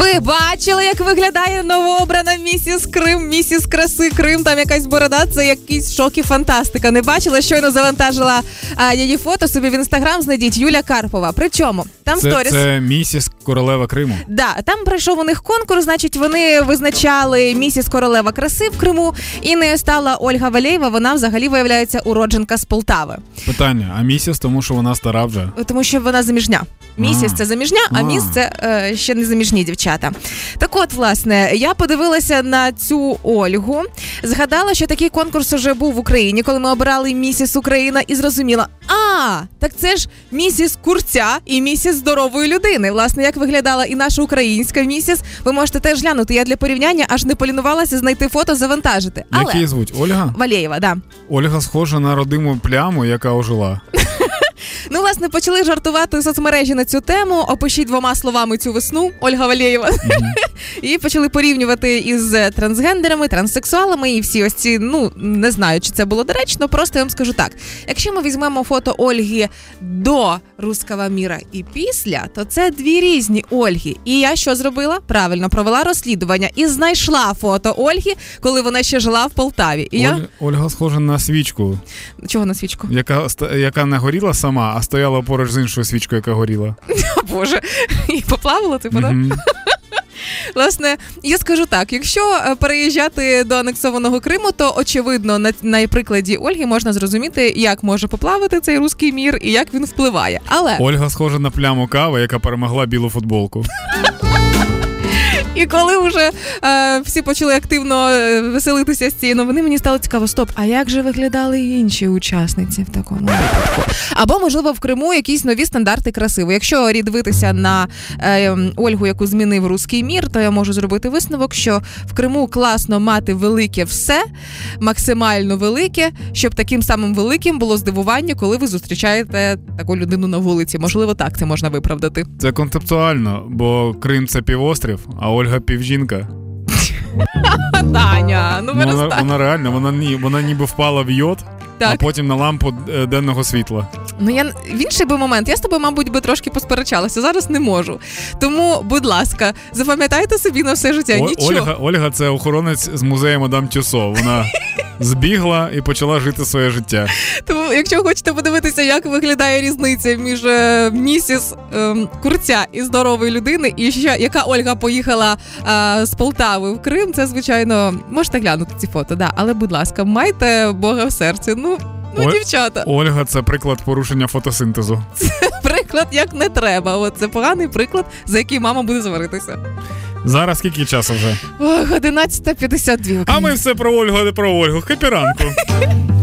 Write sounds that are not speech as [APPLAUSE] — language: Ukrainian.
Ви бачили, як виглядає новообрана місіс Крим, місіс краси Крим. Там якась борода, це якийсь шок і фантастика. Не бачила, щойно завантажила а, її фото собі в інстаграм. Знайдіть Юля Карпова. Причому там Це, сторіс. це місіс королева Криму. Да, там пройшов у них конкурс. Значить, вони визначали місіс королева краси в Криму, і не стала Ольга Валєєва. Вона взагалі виявляється уродженка з Полтави, Питання: а місіс, тому що вона стара вже. тому що вона заміжня. Місіс це заміжня, а А. міс це е, ще не заміжні дівчата. Так от, власне, я подивилася на цю Ольгу, згадала, що такий конкурс уже був в Україні, коли ми обирали місіс Україна, і зрозуміла, а так це ж місіс курця і місіс здорової людини. Власне, як виглядала і наша українська місіс, ви можете теж глянути. Я для порівняння аж не полінувалася знайти фото, завантажити. Як Але її звуть? Ольга? Валєєва, да. Ольга схожа на родиму пляму, яка ожила. Ну, власне, почали жартувати соцмережі на цю тему. Опишіть двома словами цю весну Ольга Валєєва. І почали порівнювати із трансгендерами, транссексуалами і всі ось ці. Ну не знаю, чи це було доречно. Просто я вам скажу так: якщо ми візьмемо фото Ольги до руского міра і після, то це дві різні Ольги. І я що зробила? Правильно провела розслідування і знайшла фото Ольги, коли вона ще жила в Полтаві. І я Ольга схожа на свічку, чого на свічку? яка яка не горіла сама, а стояла поруч з іншою свічкою, яка горіла. [LAUGHS] О, Боже, [LAUGHS] і поплавала, типу, так? Мгм. [LAUGHS] Власне, я скажу так: якщо е, переїжджати до анексованого Криму, то очевидно на, на прикладі Ольги можна зрозуміти, як може поплавати цей руський мір і як він впливає. Але Ольга схожа на пляму кави, яка перемогла білу футболку. І коли вже е, всі почали активно е, веселитися з цієї новини, мені стало цікаво, стоп, а як же виглядали інші учасниці в такому випадку? Або, можливо, в Криму якісь нові стандарти красиво. Якщо дивитися на е, Ольгу, яку змінив руський мір, то я можу зробити висновок, що в Криму класно мати велике все, максимально велике, щоб таким самим великим було здивування, коли ви зустрічаєте таку людину на вулиці. Можливо, так це можна виправдати. Це концептуально, бо Крим це півострів, а Ольга півжінка. Таня, ну Вона, вона реально, вона ні, вона ніби впала в йод, а потім на лампу е, денного світла. Ну я в інший би момент, я з тобою, мабуть, би трошки посперечалася. Зараз не можу. Тому, будь ласка, запам'ятайте собі на все життя. О- Нічого. Ольга, Ольга це охоронець з музею Мадам Тюсо. Вона [LAUGHS] збігла і почала жити своє життя. Тому, якщо хочете подивитися, як виглядає різниця між е, місіс ем, курця і здорової людини, і ще яка Ольга поїхала е, з Полтави в Крим, це звичайно можете глянути ці фото. Да, але будь ласка, майте Бога в серці. Ну. Ну, Ой. дівчата, Ольга це приклад порушення фотосинтезу. [LAUGHS] Це приклад як не треба. От це поганий приклад, за який мама буде зваритися. Зараз скільки часу вже? Ох, 11.52. А ми все про Ольгу, а не про Ольгу. Хепі ранку. [LAUGHS]